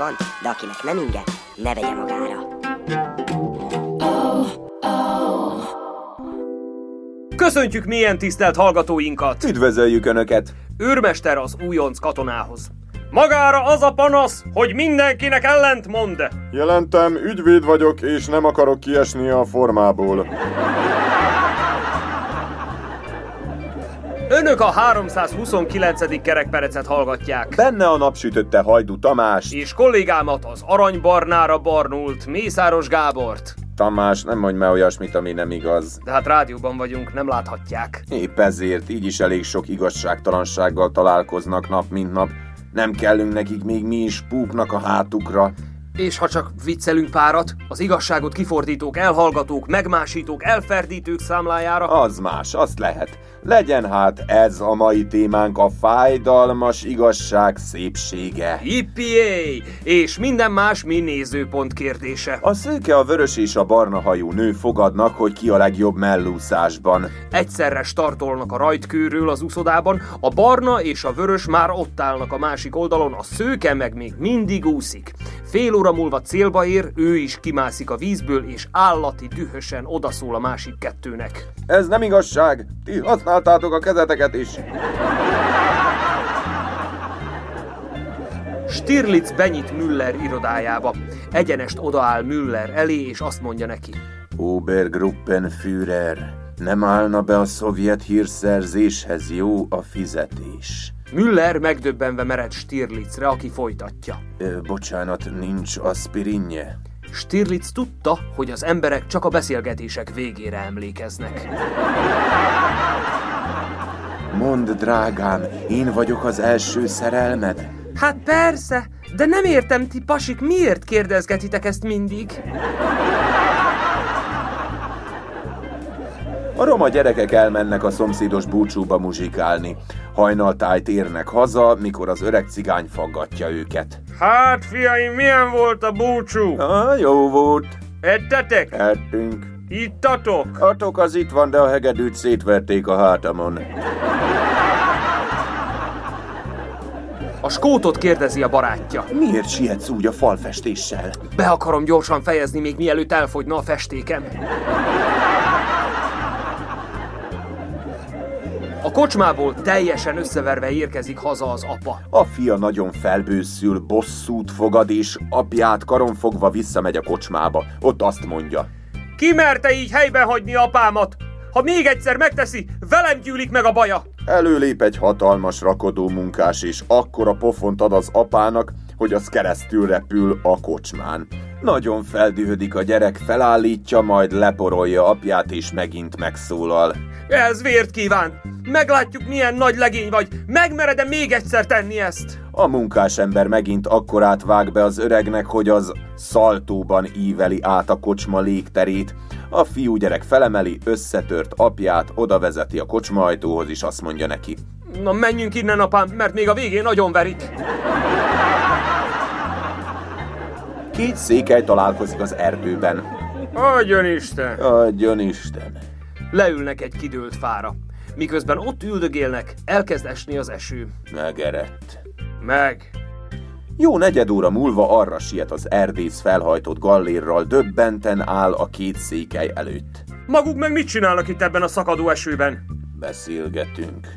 van, de akinek nem inge, ne vegye magára. Köszöntjük milyen tisztelt hallgatóinkat! Üdvözöljük Önöket! Őrmester az újonc katonához. Magára az a panasz, hogy mindenkinek ellent mond. Jelentem, ügyvéd vagyok, és nem akarok kiesni a formából. Önök a 329. kerekperecet hallgatják. Benne a napsütötte Hajdu Tamás. És kollégámat az aranybarnára barnult Mészáros Gábort. Tamás, nem mondj már olyasmit, ami nem igaz. De hát rádióban vagyunk, nem láthatják. Épp ezért, így is elég sok igazságtalansággal találkoznak nap mint nap. Nem kellünk nekik még mi is púpnak a hátukra. És ha csak viccelünk párat, az igazságot kifordítók, elhallgatók, megmásítók, elferdítők számlájára, Az más, azt lehet. Legyen hát ez a mai témánk a fájdalmas igazság szépsége. Yippee! És minden más mi nézőpont kérdése. A szőke, a vörös és a barna hajú nő fogadnak, hogy ki a legjobb mellúszásban. Egyszerre startolnak a rajtkőről az úszodában, a barna és a vörös már ott állnak a másik oldalon, a szőke meg még mindig úszik. Fél óra múlva célba ér, ő is kimászik a vízből, és állati dühösen odaszól a másik kettőnek. Ez nem igazság! Ti használtátok a kezeteket is! Stirlitz benyit Müller irodájába. Egyenest odaáll Müller elé, és azt mondja neki. Obergruppenführer, nem állna be a szovjet hírszerzéshez jó a fizetés. Müller megdöbbenve mered Stirlitzre, aki folytatja. Ö, bocsánat, nincs aspirinje? Stirlitz tudta, hogy az emberek csak a beszélgetések végére emlékeznek. Mondd, drágám, én vagyok az első szerelmed? Hát persze, de nem értem, ti pasik miért kérdezgetitek ezt mindig? A roma gyerekek elmennek a szomszédos búcsúba muzsikálni. Hajnaltájt érnek haza, mikor az öreg cigány faggatja őket. Hát, fiaim, milyen volt a búcsú? Ah, jó volt. Ettetek? Ettünk. Ittatok? Atok az itt van, de a hegedűt szétverték a hátamon. Skótot kérdezi a barátja. Miért sietsz úgy a falfestéssel? Be akarom gyorsan fejezni, még mielőtt elfogyna a festékem. A kocsmából teljesen összeverve érkezik haza az apa. A fia nagyon felbőszül, bosszút fogad, és apját karonfogva visszamegy a kocsmába. Ott azt mondja. Ki merte így helyben hagyni apámat? Ha még egyszer megteszi, velem gyűlik meg a baja. Előlép egy hatalmas rakodó munkás, és akkora pofont ad az apának, hogy az keresztül repül a kocsmán. Nagyon feldühödik a gyerek, felállítja, majd leporolja apját, és megint megszólal. Ez vért kíván. Meglátjuk, milyen nagy legény vagy. Megmered-e még egyszer tenni ezt? A munkás ember megint akkorát vág be az öregnek, hogy az szaltóban íveli át a kocsma légterét. A fiú gyerek felemeli, összetört apját, oda vezeti a kocsma ajtóhoz, és azt mondja neki. Na menjünk innen, apám, mert még a végén nagyon verik. Két székely találkozik az erdőben. Adjon Isten! Adjon Isten! Leülnek egy kidőlt fára. Miközben ott üldögélnek, elkezd esni az eső. Megerett. Meg. Jó negyed óra múlva arra siet az erdész felhajtott gallérral, döbbenten áll a két székely előtt. Maguk meg mit csinálnak itt ebben a szakadó esőben? Beszélgetünk.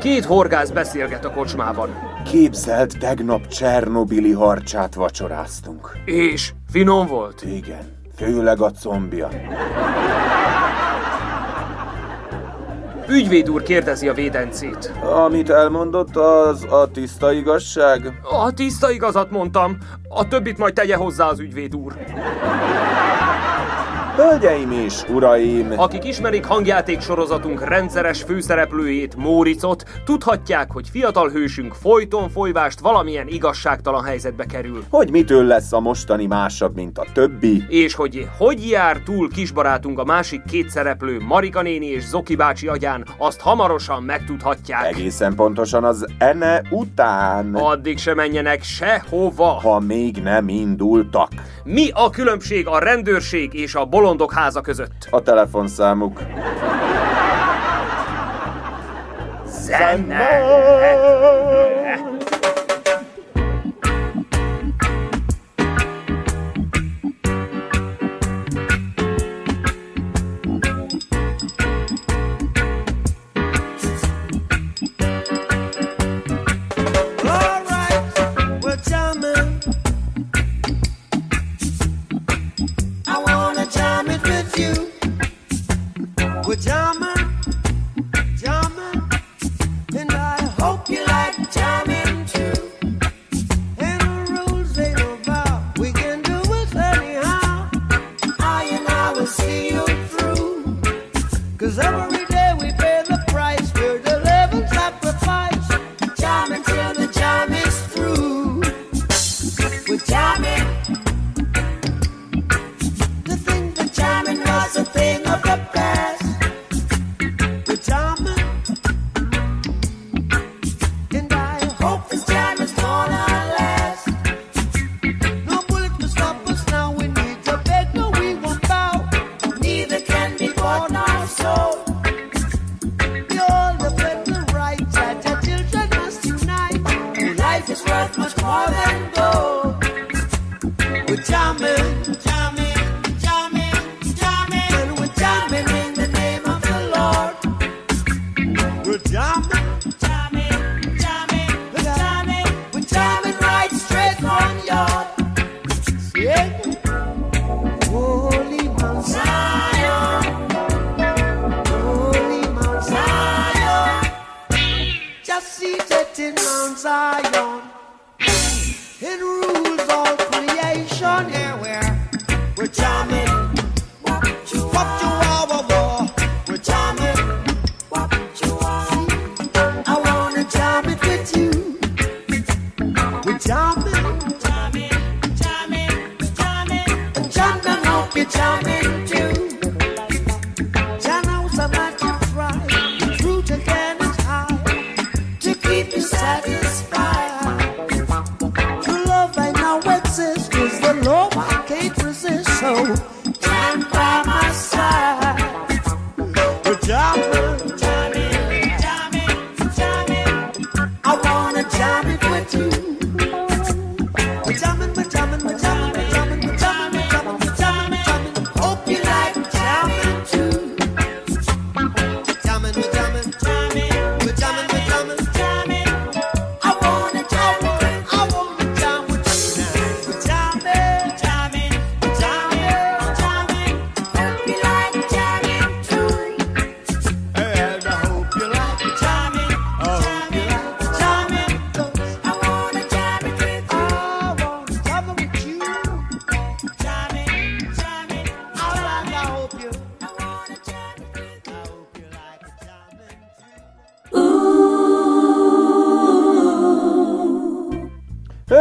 Két horgász beszélget a kocsmában. Képzelt, tegnap Csernobili harcsát vacsoráztunk. És finom volt. Igen, főleg a combja. Ügyvéd úr kérdezi a védencét. Amit elmondott, az a tiszta igazság? A tiszta igazat mondtam, a többit majd tegye hozzá az ügyvéd úr. Hölgyeim és uraim! Akik ismerik hangjáték sorozatunk rendszeres főszereplőjét, Móricot, tudhatják, hogy fiatal hősünk folyton folyvást valamilyen igazságtalan helyzetbe kerül. Hogy mitől lesz a mostani másabb, mint a többi? És hogy hogy jár túl kisbarátunk a másik két szereplő, Marika néni és Zoki bácsi agyán, azt hamarosan megtudhatják. Egészen pontosan az ene után, Addig se menjenek sehova. ha még nem indultak. Mi a különbség a rendőrség és a bolondok háza között? A telefonszámuk. Zene!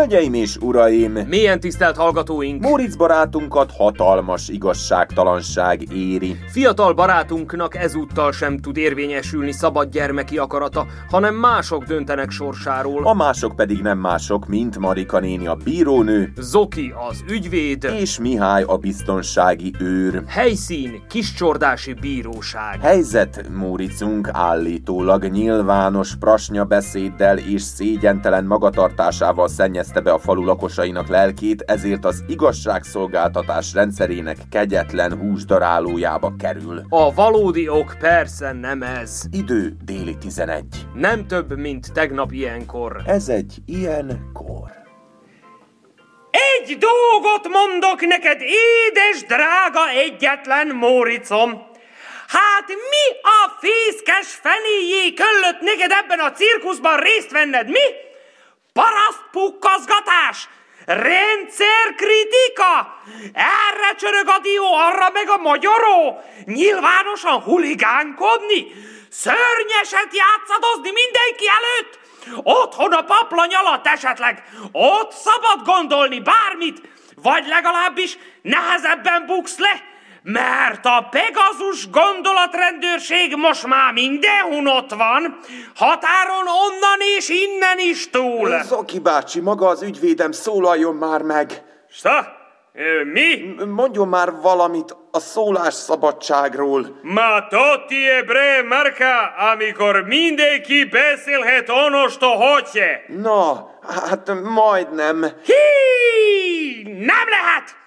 Hölgyeim és uraim! Mélyen tisztelt hallgatóink! Móricz barátunkat hatalmas igazságtalanság éri. Fiatal barátunknak ezúttal sem tud érvényesülni szabad gyermeki akarata, hanem mások döntenek sorsáról. A mások pedig nem mások, mint Marika néni a bírónő, Zoki az ügyvéd, és Mihály a biztonsági őr. helyszín Kiscsordási Bíróság. Helyzet Móricunk állítólag nyilvános prasnya beszéddel és szégyentelen magatartásával szennyezte be a falu lakosainak lelkét, ezért az igazságszolgáltatás rendszerének kegyetlen húsdarálójába kerül. A valódi ok persze nem ez. Idő déli 11. Nem több, mint tegnap ilyenkor. Ez egy ilyen kor. Egy dolgot mondok neked, édes, drága, egyetlen Móricom. Hát mi a fészkes fenéjé köllött neked ebben a cirkuszban részt venned, mi? Paraszt pukkazgatás? Rendszerkritika! Erre csörög a dió, arra meg a magyaró! Nyilvánosan huligánkodni? Szörnyeset játszadozni mindenki előtt? Otthon a paplany alatt esetleg? Ott szabad gondolni bármit? Vagy legalábbis nehezebben buksz le? Mert a Pegazus gondolatrendőrség most már mindenhol ott van, határon onnan és innen is túl. Zoki bácsi, maga az ügyvédem, szólaljon már meg! Sta? Mi? Mondjon már valamit a szólásszabadságról. Ma totti e bre marka, amikor mindenki beszélhet onosto hoće. Na, hát majdnem. Hí, nem lehet!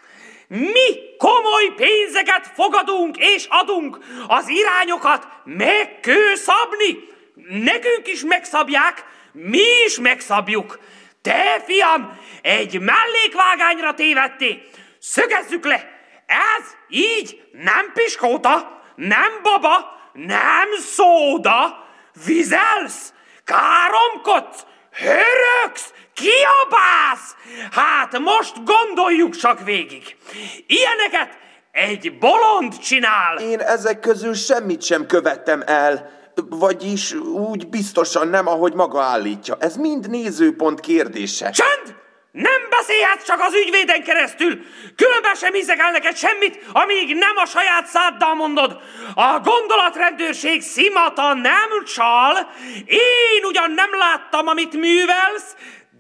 Mi komoly pénzeket fogadunk és adunk, az irányokat meg szabni. Nekünk is megszabják, mi is megszabjuk. Te, fiam, egy mellékvágányra tévedtél. Szögezzük le, ez így nem piskóta, nem baba, nem szóda. Vizelsz, káromkodsz, hörögsz, kiabálsz. Hát most gondoljuk csak végig. Ilyeneket egy bolond csinál. Én ezek közül semmit sem követtem el. Vagyis úgy biztosan nem, ahogy maga állítja. Ez mind nézőpont kérdése. Csend! Nem beszélhetsz csak az ügyvéden keresztül! Különben sem hiszek el neked semmit, amíg nem a saját száddal mondod. A gondolatrendőrség szimata nem csal, én ugyan nem láttam, amit művelsz,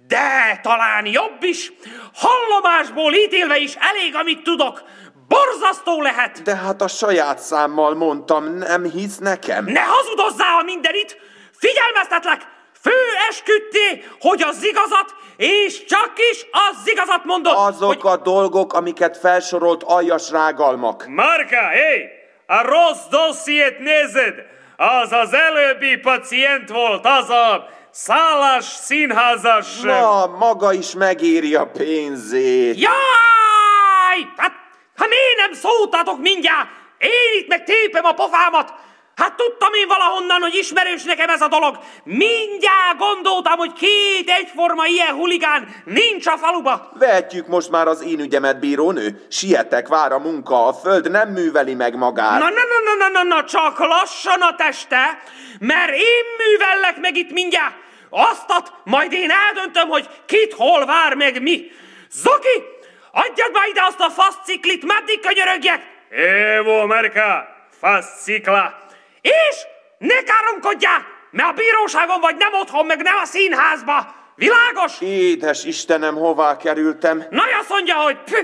de talán jobb is. Hallomásból ítélve is elég, amit tudok. Borzasztó lehet! De hát a saját számmal mondtam, nem hisz nekem? Ne hazudozzál a mindenit! Figyelmeztetlek! Fő esküdté, hogy az igazat, és csak is az igazat mondod, Azok hogy... a dolgok, amiket felsorolt aljas rágalmak. Marka, hé! A rossz dossziét nézed! Az az előbbi pacient volt, az a szállás színházas... Na, maga is megéri a pénzét. Jaj! Hát, ha miért nem szóltatok mindjárt? Én itt meg tépem a pofámat! Hát tudtam én valahonnan, hogy ismerős nekem ez a dolog. Mindjárt gondoltam, hogy két egyforma ilyen huligán nincs a faluba. Vehetjük most már az én ügyemet, bírónő. Sietek, vár a munka, a föld nem műveli meg magát. Na, na, na, na, na, na, na, csak lassan a teste, mert én művellek meg itt mindjárt. Aztat, majd én eldöntöm, hogy kit hol vár meg mi. Zoki, adjad már ide azt a faszciklit, meddig könyörögjek? Évo, Merka, faszcikla. És ne káromkodjál, mert a bíróságon vagy nem otthon, meg nem a színházba. Világos? Édes Istenem, hová kerültem? Na, azt mondja, hogy pü,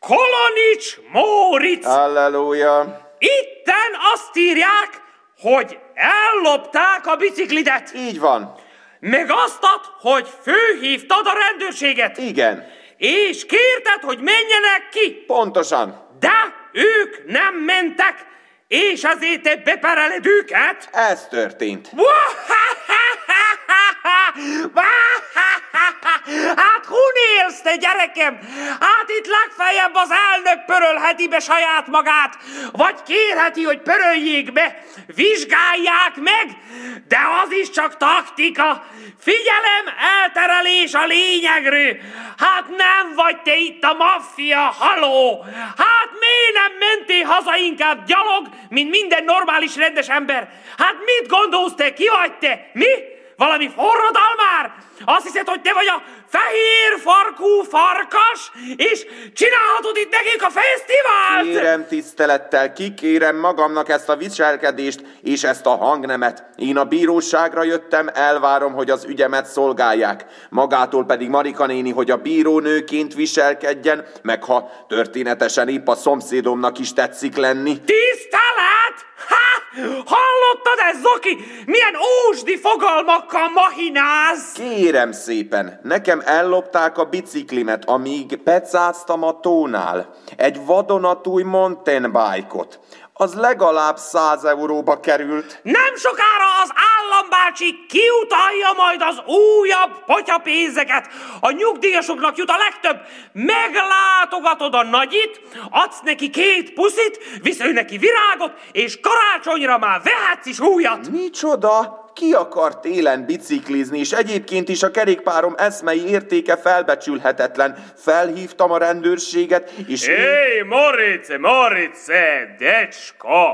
Kolonics Móric. Halleluja. Itten azt írják, hogy ellopták a biciklidet. Így van. Meg azt ad, hogy főhívtad a rendőrséget. Igen. És kérted, hogy menjenek ki. Pontosan. De ők nem mentek, és azért te bepereled őket. Ez történt. Hát hun élsz te gyerekem? Hát itt legfeljebb az elnök pörölheti be saját magát, vagy kérheti, hogy pöröljék be, vizsgálják meg, de az is csak taktika. Figyelem, elterelés a lényegről. Hát nem vagy te itt a maffia, haló. Hát miért nem mentél haza inkább gyalog, mint minden normális rendes ember? Hát mit gondolsz te, ki vagy te? Mi? Valami forradalmár? Azt hiszed, hogy te vagy a fehér farkú farkas, és csinálhatod itt nekik a fesztivált? Kérem tisztelettel, kikérem magamnak ezt a viselkedést és ezt a hangnemet. Én a bíróságra jöttem, elvárom, hogy az ügyemet szolgálják. Magától pedig Marika néni, hogy a bírónőként viselkedjen, meg ha történetesen épp a szomszédomnak is tetszik lenni. Tisztelet? Ha! Hallottad ez, Zoki? Milyen ósdi fogalmakkal mahináz? Kérem szépen, nekem ellopták a biciklimet, amíg pecáztam a tónál. Egy vadonatúj mountain bike-ot. Az legalább száz euróba került. Nem sokára az állambácsi kiutalja majd az újabb potyapénzeket. A nyugdíjasoknak jut a legtöbb. Meglátogatod a nagyit, adsz neki két puszit, visz ő neki virágot, és karácsonyra már vehetsz is újat. Micsoda? Ki akar télen biciklizni, és egyébként is a kerékpárom eszmei értéke felbecsülhetetlen. Felhívtam a rendőrséget, és... én- Ej, Morice, Morice, dečko,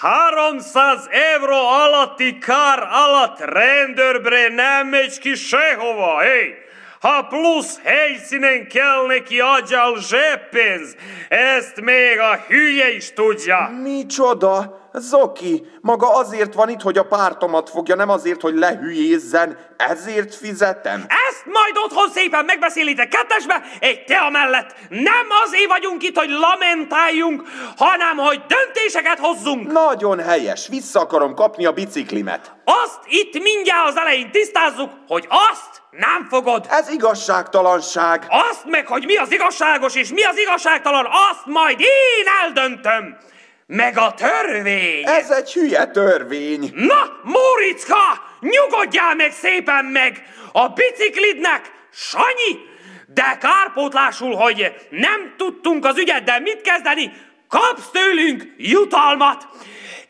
300 euro alatti kár alatt rendőrbre nem megy ki sehova, hej! Ha plusz helyszínen kell neki agyal zseppénz, ezt még a hülye is tudja. Micsoda? Zoki, maga azért van itt, hogy a pártomat fogja, nem azért, hogy lehülyézzen. Ezért fizetem. Ezt majd otthon szépen megbeszélitek kettesbe, egy tea mellett. Nem azért vagyunk itt, hogy lamentáljunk, hanem hogy döntéseket hozzunk. Nagyon helyes, vissza akarom kapni a biciklimet. Azt itt mindjárt az elején tisztázzuk, hogy azt nem fogod. Ez igazságtalanság. Azt meg, hogy mi az igazságos és mi az igazságtalan, azt majd én eldöntöm. Meg a törvény. Ez egy hülye törvény. Na, Móricka, nyugodjál meg szépen meg! A biciklidnek, Sanyi! De kárpótlásul, hogy nem tudtunk az ügyeddel mit kezdeni, kapsz tőlünk jutalmat!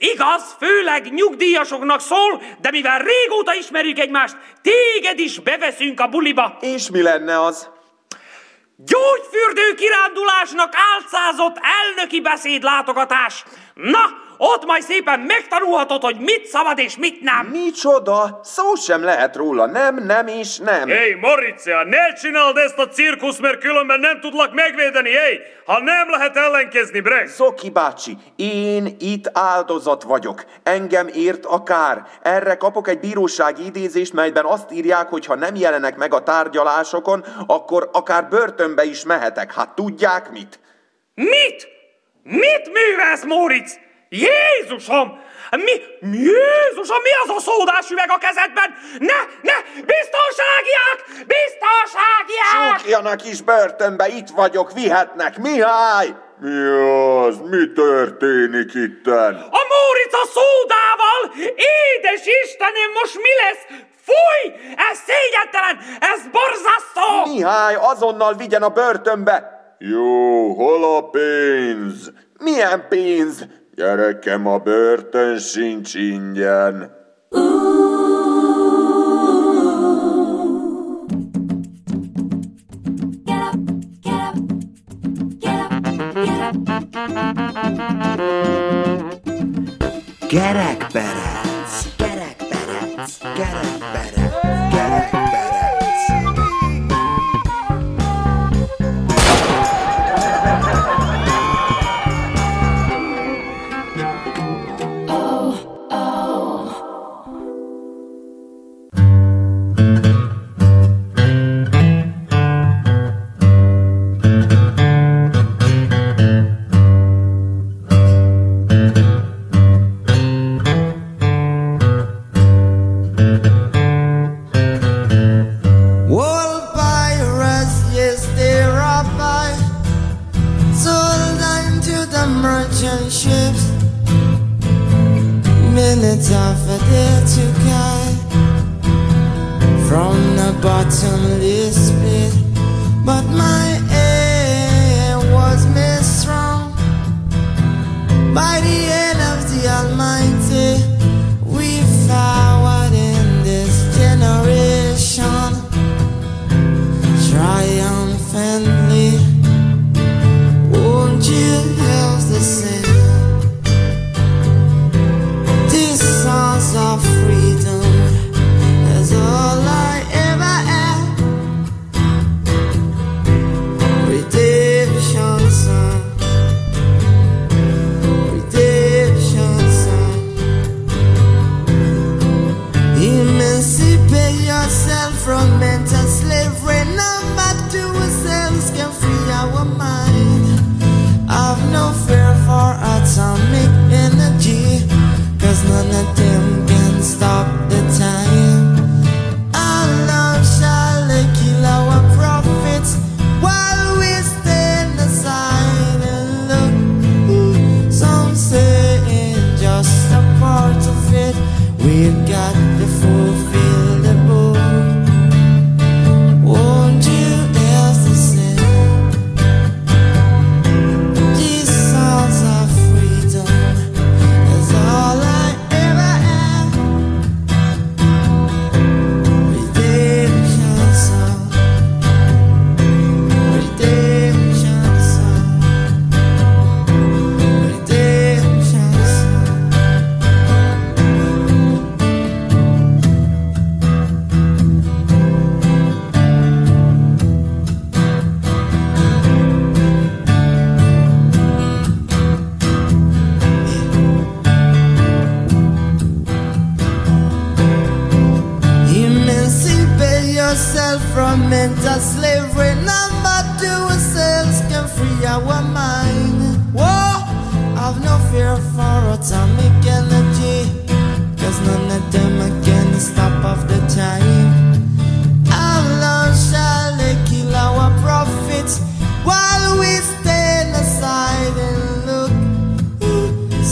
Igaz, főleg nyugdíjasoknak szól, de mivel régóta ismerjük egymást, téged is beveszünk a buliba. És mi lenne az? Gyógyfürdő kirándulásnak álcázott elnöki beszéd látogatás. Na, ott majd szépen megtanulhatod, hogy mit szabad és mit nem. Micsoda? Szó sem lehet róla. Nem, nem és nem. Hé, Maricia, ne csináld ezt a cirkusz, mert különben nem tudlak megvédeni, hé! Ha nem lehet ellenkezni, bre! Zoki bácsi, én itt áldozat vagyok. Engem ért a kár. Erre kapok egy bírósági idézést, melyben azt írják, hogy ha nem jelenek meg a tárgyalásokon, akkor akár börtönbe is mehetek. Hát tudják mit? Mit? Mit művelsz, Móricz? Jézusom! Mi, Jézusom, mi az a szódás üveg a kezedben? Ne, ne, biztonságiak! Biztonságiak! Csukjanak is börtönbe, itt vagyok, vihetnek. Mihály! Mi az? Mi történik itten? A Mórica szódával! Édes Istenem, most mi lesz? Fúj! Ez szégyentelen! Ez borzasztó! Mihály, azonnal vigyen a börtönbe! Jó, hol a pénz? Milyen pénz? Gyerekem, a börtön sincs ingyen. Kerekperec, kerekperec, kerekperec,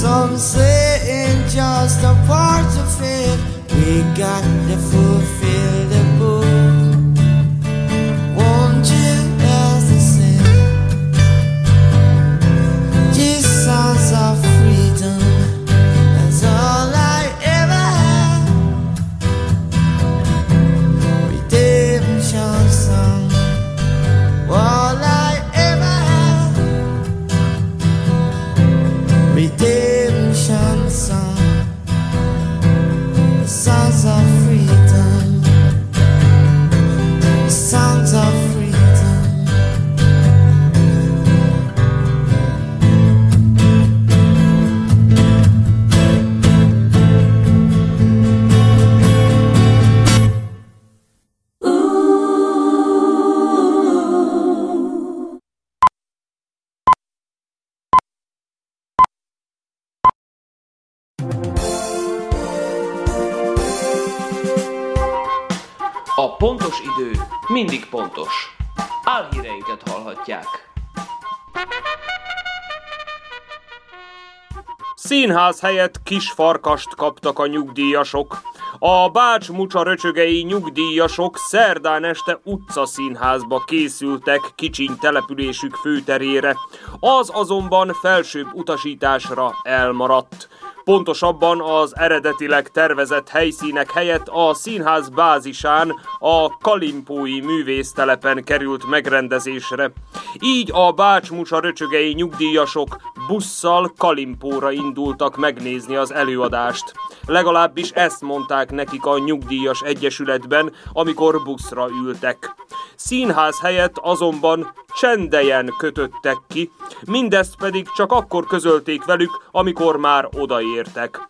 Some say in just a part of it, we got to fulfill pontos idő mindig pontos. Álhíreinket hallhatják. Színház helyett kis farkast kaptak a nyugdíjasok. A Bács Mucsa röcsögei nyugdíjasok szerdán este utcaszínházba készültek kicsiny településük főterére. Az azonban felsőbb utasításra elmaradt. Pontosabban az eredetileg tervezett helyszínek helyett a színház bázisán a Kalimpói művésztelepen került megrendezésre. Így a Bács-Musa röcsögei nyugdíjasok busszal Kalimpóra indultak megnézni az előadást. Legalábbis ezt mondták nekik a nyugdíjas egyesületben, amikor buszra ültek. Színház helyett azonban csendejen kötöttek ki, mindezt pedig csak akkor közölték velük, amikor már odaértek.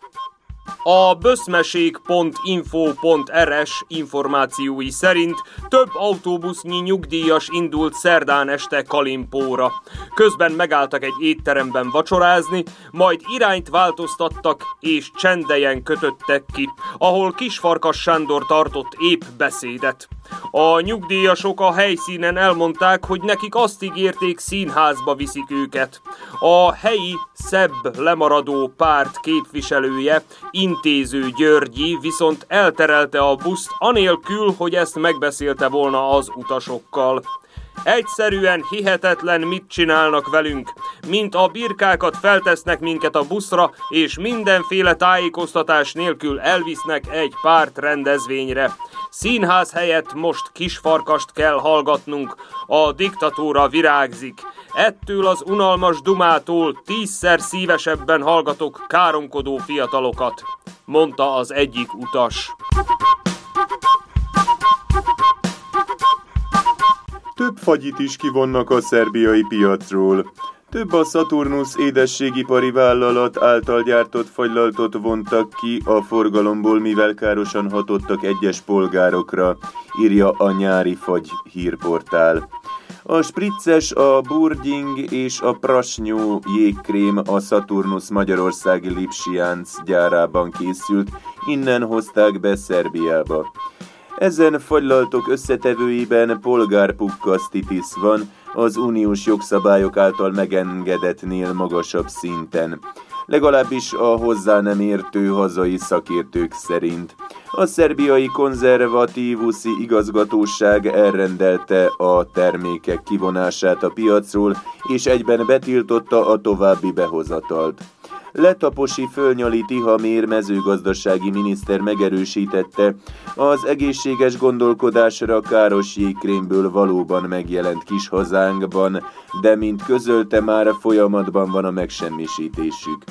A böszmeség.info.rs információi szerint több autóbusznyi nyugdíjas indult szerdán este Kalimpóra. Közben megálltak egy étteremben vacsorázni, majd irányt változtattak és csendejen kötöttek ki, ahol Kisfarkas Sándor tartott épp beszédet. A nyugdíjasok a helyszínen elmondták, hogy nekik azt ígérték, színházba viszik őket. A helyi szebb lemaradó párt képviselője, Intéző Györgyi viszont elterelte a buszt anélkül, hogy ezt megbeszélte volna az utasokkal. Egyszerűen hihetetlen, mit csinálnak velünk. Mint a birkákat feltesznek minket a buszra, és mindenféle tájékoztatás nélkül elvisznek egy párt rendezvényre. Színház helyett most kisfarkast kell hallgatnunk. A diktatúra virágzik. Ettől az unalmas dumától tízszer szívesebben hallgatok káromkodó fiatalokat, mondta az egyik utas. Több fagyit is kivonnak a szerbiai piacról. Több a Saturnus édességipari vállalat által gyártott fagylaltot vontak ki a forgalomból, mivel károsan hatottak egyes polgárokra, írja a nyári fagy hírportál. A spricces, a burgying és a prasnyó jégkrém a Saturnus Magyarországi Lipsiánc gyárában készült, innen hozták be Szerbiába. Ezen fagylaltok összetevőiben polgárpukkasztitis van, az uniós jogszabályok által megengedetnél magasabb szinten. Legalábbis a hozzá nem értő hazai szakértők szerint. A szerbiai konzervatívuszi igazgatóság elrendelte a termékek kivonását a piacról, és egyben betiltotta a további behozatalt. Letaposi Fölnyali Tihamér mezőgazdasági miniszter megerősítette, az egészséges gondolkodásra káros jégkrémből valóban megjelent kis hazánkban, de mint közölte már folyamatban van a megsemmisítésük.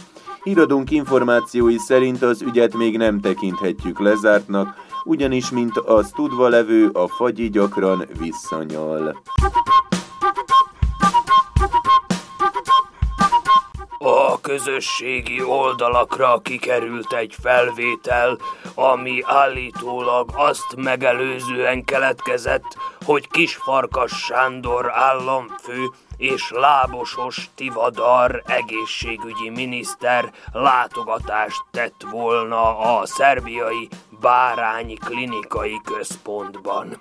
Híradónk információi szerint az ügyet még nem tekinthetjük lezártnak, ugyanis, mint az tudva levő, a fagyi gyakran visszanyal. A közösségi oldalakra kikerült egy felvétel, ami állítólag azt megelőzően keletkezett, hogy Kisfarkas Sándor államfő és Lábosos Tivadar egészségügyi miniszter látogatást tett volna a szerbiai Bárányi Klinikai Központban.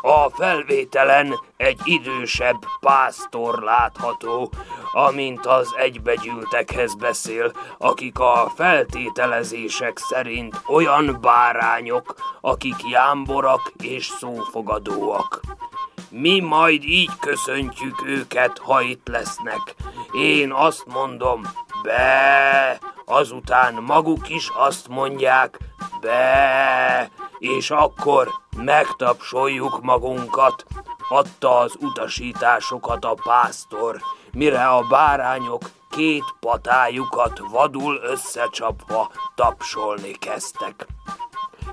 A felvételen egy idősebb pásztor látható, amint az egybegyűltekhez beszél, akik a feltételezések szerint olyan bárányok, akik jámborak és szófogadóak. Mi majd így köszöntjük őket, ha itt lesznek. Én azt mondom, be, azután maguk is azt mondják, be, és akkor megtapsoljuk magunkat, adta az utasításokat a pásztor, mire a bárányok két patájukat vadul összecsapva tapsolni kezdtek.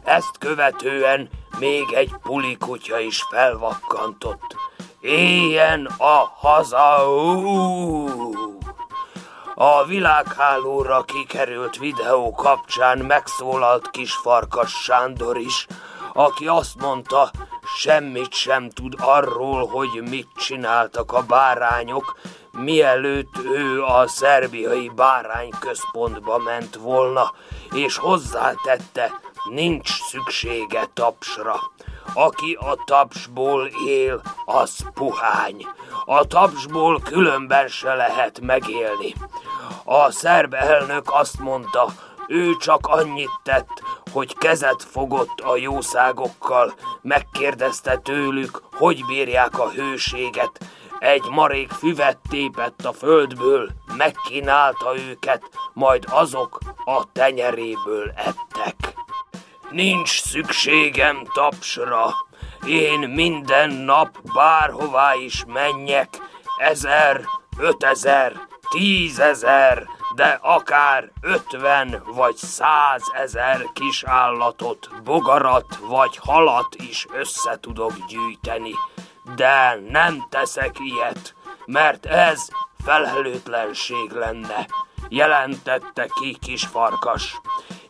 Ezt követően még egy pulikutya is felvakkantott. Éljen a haza! A világhálóra kikerült videó kapcsán megszólalt kis farkas Sándor is, aki azt mondta, semmit sem tud arról, hogy mit csináltak a bárányok, mielőtt ő a szerbiai bárányközpontba ment volna, és hozzátette, nincs szüksége tapsra. Aki a tapsból él, az puhány. A tapsból különben se lehet megélni. A szerb elnök azt mondta, ő csak annyit tett, hogy kezet fogott a jószágokkal, megkérdezte tőlük, hogy bírják a hőséget, egy marék füvet tépett a földből, megkínálta őket, majd azok a tenyeréből ettek. Nincs szükségem tapsra, én minden nap bárhová is menjek, ezer, ötezer, tízezer, de akár ötven vagy százezer kis állatot, bogarat vagy halat is össze tudok gyűjteni. De nem teszek ilyet, mert ez felelőtlenség lenne, jelentette ki kis farkas.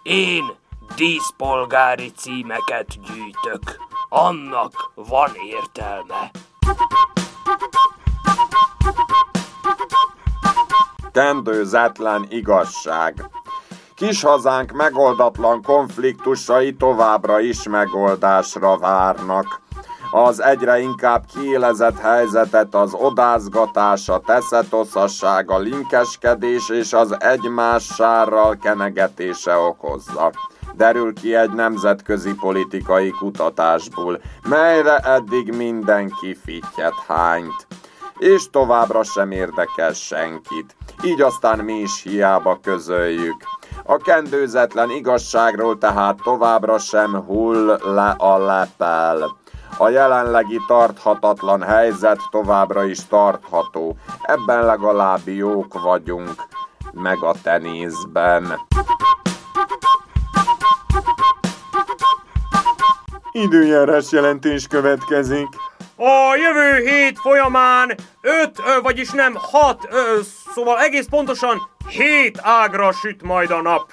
Én díszpolgári címeket gyűjtök. Annak van értelme. Tendőzetlen igazság. Kis hazánk megoldatlan konfliktusai továbbra is megoldásra várnak. Az egyre inkább kiélezett helyzetet az odázgatás, a teszetoszasság, a linkeskedés és az egymássárral kenegetése okozza derül ki egy nemzetközi politikai kutatásból, melyre eddig mindenki fittyet hányt. És továbbra sem érdekel senkit, így aztán mi is hiába közöljük. A kendőzetlen igazságról tehát továbbra sem hull le a lepel. A jelenlegi tarthatatlan helyzet továbbra is tartható. Ebben legalább jók vagyunk, meg a tenészben. Időjárás jelentés következik. A jövő hét folyamán 5, vagyis nem 6, szóval egész pontosan 7 ágra süt majd a nap.